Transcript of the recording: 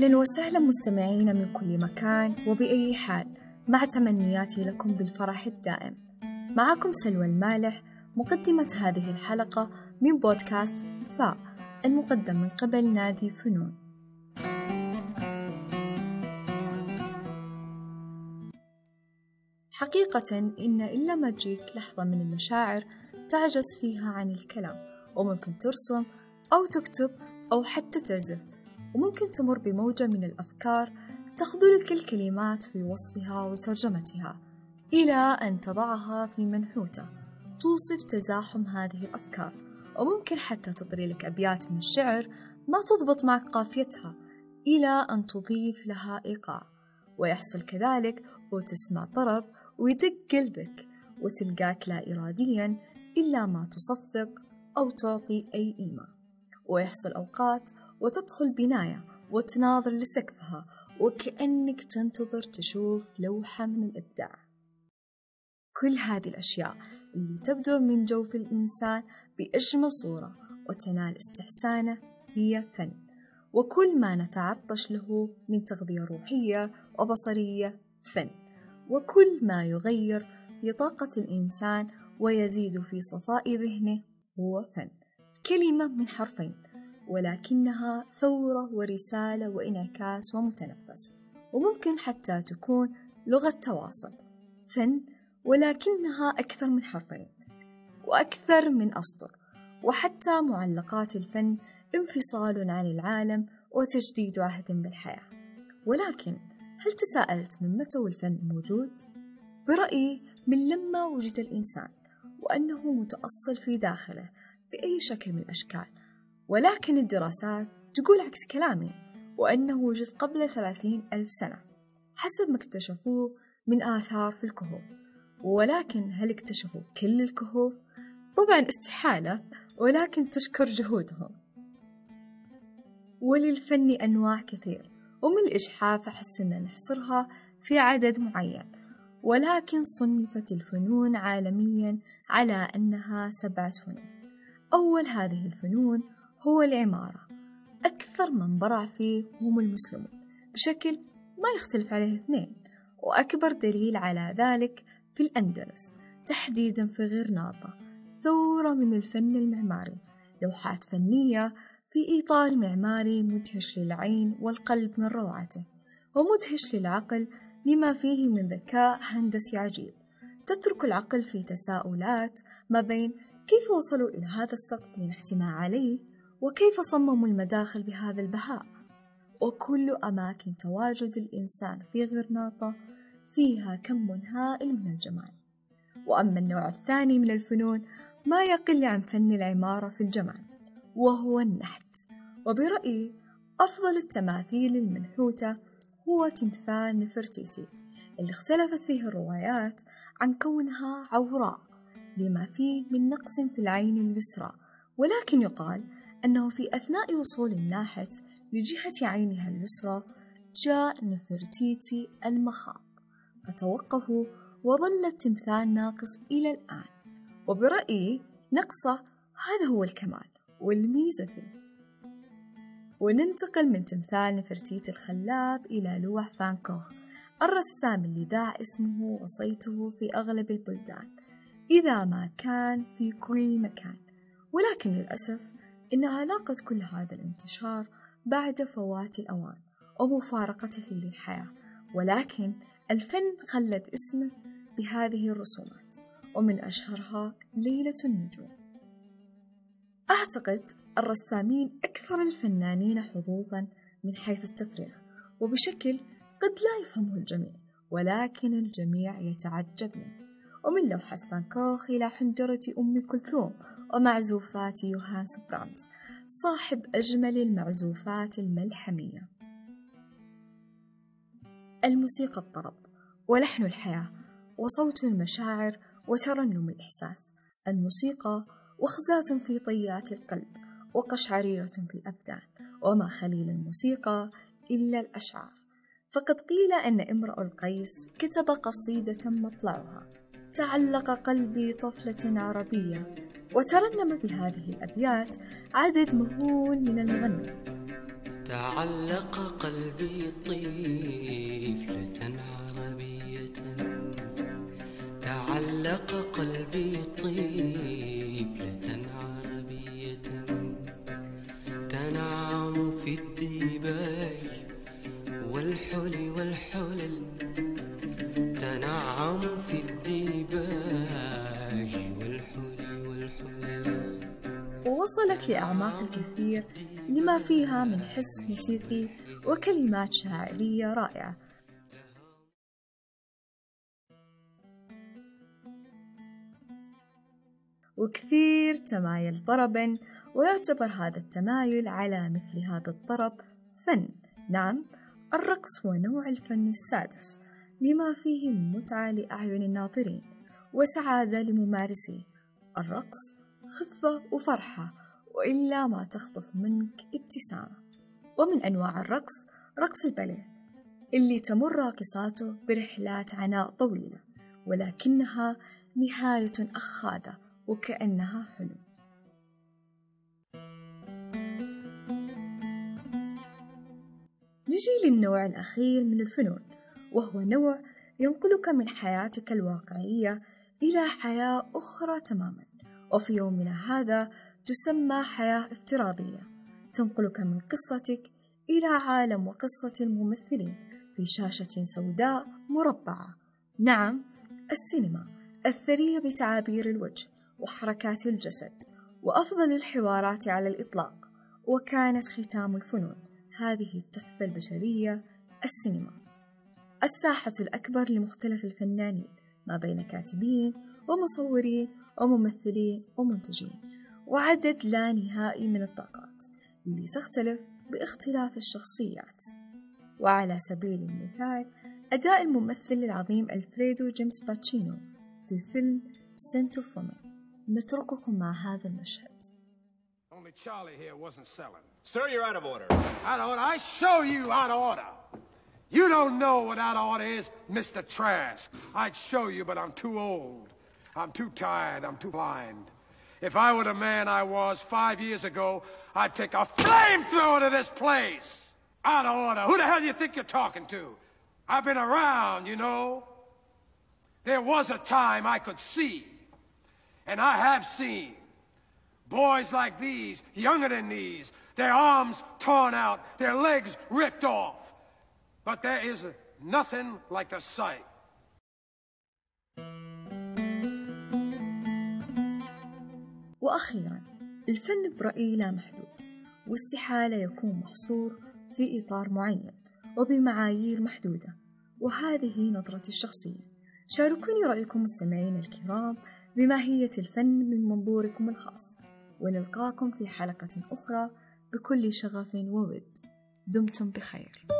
أهلا وسهلا مستمعين من كل مكان وبأي حال مع تمنياتي لكم بالفرح الدائم. معكم سلوى المالح مقدمة هذه الحلقة من بودكاست فا المقدم من قبل نادي فنون. حقيقة إن إلا ما تجيك لحظة من المشاعر تعجز فيها عن الكلام وممكن ترسم أو تكتب أو حتى تعزف. وممكن تمر بموجة من الأفكار تخذلك الكلمات في وصفها وترجمتها إلى أن تضعها في منحوتة توصف تزاحم هذه الأفكار. وممكن حتى تطري لك أبيات من الشعر ما تضبط معك قافيتها إلى أن تضيف لها إيقاع. ويحصل كذلك وتسمع طرب ويدق قلبك وتلقاك لا إراديا إلا ما تصفق أو تعطي أي قيمة. ويحصل أوقات وتدخل بناية وتناظر لسقفها وكأنك تنتظر تشوف لوحة من الإبداع. كل هذه الأشياء اللي تبدر من جوف الإنسان بأجمل صورة وتنال استحسانه هي فن. وكل ما نتعطش له من تغذية روحية وبصرية فن. وكل ما يغير في طاقة الإنسان ويزيد في صفاء ذهنه هو فن. كلمة من حرفين. ولكنها ثورة ورسالة وانعكاس ومتنفس وممكن حتى تكون لغة تواصل فن ولكنها أكثر من حرفين وأكثر من أسطر وحتى معلقات الفن انفصال عن العالم وتجديد عهد بالحياة ولكن هل تساءلت من متى والفن موجود؟ برأيي من لما وجد الإنسان وأنه متأصل في داخله بأي شكل من الأشكال ولكن الدراسات تقول عكس كلامي وأنه وجد قبل ثلاثين ألف سنة حسب ما اكتشفوه من آثار في الكهوف. ولكن هل اكتشفوا كل الكهوف؟ طبعا استحالة ولكن تشكر جهودهم. وللفن أنواع كثير ومن الإجحاف أحس أن نحصرها في عدد معين. ولكن صنفت الفنون عالميا على أنها سبعة فنون. أول هذه الفنون هو العمارة. أكثر من برع فيه هم المسلمون. بشكل ما يختلف عليه اثنين وأكبر دليل على ذلك في الأندلس تحديدا في غرناطة ثورة من الفن المعماري لوحات فنية في إطار معماري مدهش للعين والقلب من روعته ومدهش للعقل لما فيه من ذكاء هندسي عجيب. تترك العقل في تساؤلات ما بين كيف وصلوا إلى هذا السقف من احتماء عليه وكيف صمموا المداخل بهذا البهاء؟ وكل أماكن تواجد الإنسان في غرناطة فيها كم هائل من الجمال. وأما النوع الثاني من الفنون ما يقل عن فن العمارة في الجمال وهو النحت. وبرأيي أفضل التماثيل المنحوتة هو تمثال نفرتيتي اللي اختلفت فيه الروايات عن كونها عوراء لما فيه من نقص في العين اليسرى. ولكن يقال أنه في أثناء وصول الناحت لجهة عينها اليسرى جاء نفرتيتي المخاض فتوقفوا وظل التمثال ناقص إلى الآن. وبرأيي نقصه هذا هو الكمال والميزة فيه. وننتقل من تمثال نفرتيتي الخلاب إلى لوح فان كوخ الرسام اللي ذاع اسمه وصيته في أغلب البلدان. إذا ما كان في كل مكان. ولكن للأسف إن علاقة كل هذا الانتشار بعد فوات الأوان ومفارقته للحياة ولكن الفن خلد اسمه بهذه الرسومات ومن أشهرها ليلة النجوم. أعتقد الرسامين أكثر الفنانين حظوظا من حيث التفريغ وبشكل قد لا يفهمه الجميع ولكن الجميع يتعجب منه. ومن لوحة فان كوخ إلى حنجرة أم كلثوم ومعزوفات يوهانس برامز صاحب أجمل المعزوفات الملحمية. الموسيقى الطرب ولحن الحياة وصوت المشاعر وترنم الإحساس. الموسيقى وخزات في طيات القلب وقشعريرة في الأبدان. وما خليل الموسيقى إلا الأشعار. فقد قيل أن امرؤ القيس كتب قصيدة مطلعها. تعلق قلبي طفلة عربية وترنم بهذه الأبيات عدد مهول من المغنين تعلق قلبي طفلة عربية. تعلق قلبي طفلة عربية. تنعم في الديباج. ووصلت لأعماق الكثير لما فيها من حس موسيقي وكلمات شاعرية رائعة. وكثير تمايل طربا ويعتبر هذا التمايل على مثل هذا الطرب فن. نعم الرقص هو نوع الفن السادس لما فيه متعة لأعين الناظرين وسعادة لممارسيه. الرقص خفة وفرحة وإلا ما تخطف منك ابتسامة. ومن أنواع الرقص رقص الباليه اللي تمر راقصاته برحلات عناء طويلة ولكنها نهاية أخاذة وكأنها حلم. نجي للنوع الأخير من الفنون وهو نوع ينقلك من حياتك الواقعية إلى حياة أخرى تماما. وفي يومنا هذا تسمى حياة افتراضية تنقلك من قصتك إلى عالم وقصة الممثلين في شاشة سوداء مربعة. نعم السينما الثرية بتعابير الوجه وحركات الجسد وأفضل الحوارات على الإطلاق وكانت ختام الفنون. هذه التحفة البشرية السينما. الساحة الأكبر لمختلف الفنانين ما بين كاتبين ومصورين وممثلين ومنتجين. وعدد لا نهائي من الطاقات اللي تختلف باختلاف الشخصيات وعلى سبيل المثال أداء الممثل العظيم ألفريدو جيمس باتشينو في فيلم سنتو فومن نترككم مع هذا المشهد Only Charlie here wasn't selling. Sir, you're out of order. Out of order? I show you out of order. You don't know what out of order is, Mr. Trask. I'd show you, but I'm too old. I'm too tired. I'm too blind. If I were the man I was five years ago, I'd take a flamethrower to this place. Out of order. Who the hell do you think you're talking to? I've been around, you know. There was a time I could see, and I have seen. Boys like these, younger than these, their arms torn out, their legs ripped off. But there is nothing like the sight وأخيرا الفن برأيي لا محدود واستحالة يكون محصور في إطار معين وبمعايير محدودة وهذه نظرتي الشخصية. شاركوني رأيكم مستمعين الكرام بماهية الفن من منظوركم الخاص ونلقاكم في حلقة أخرى بكل شغف وود. دمتم بخير.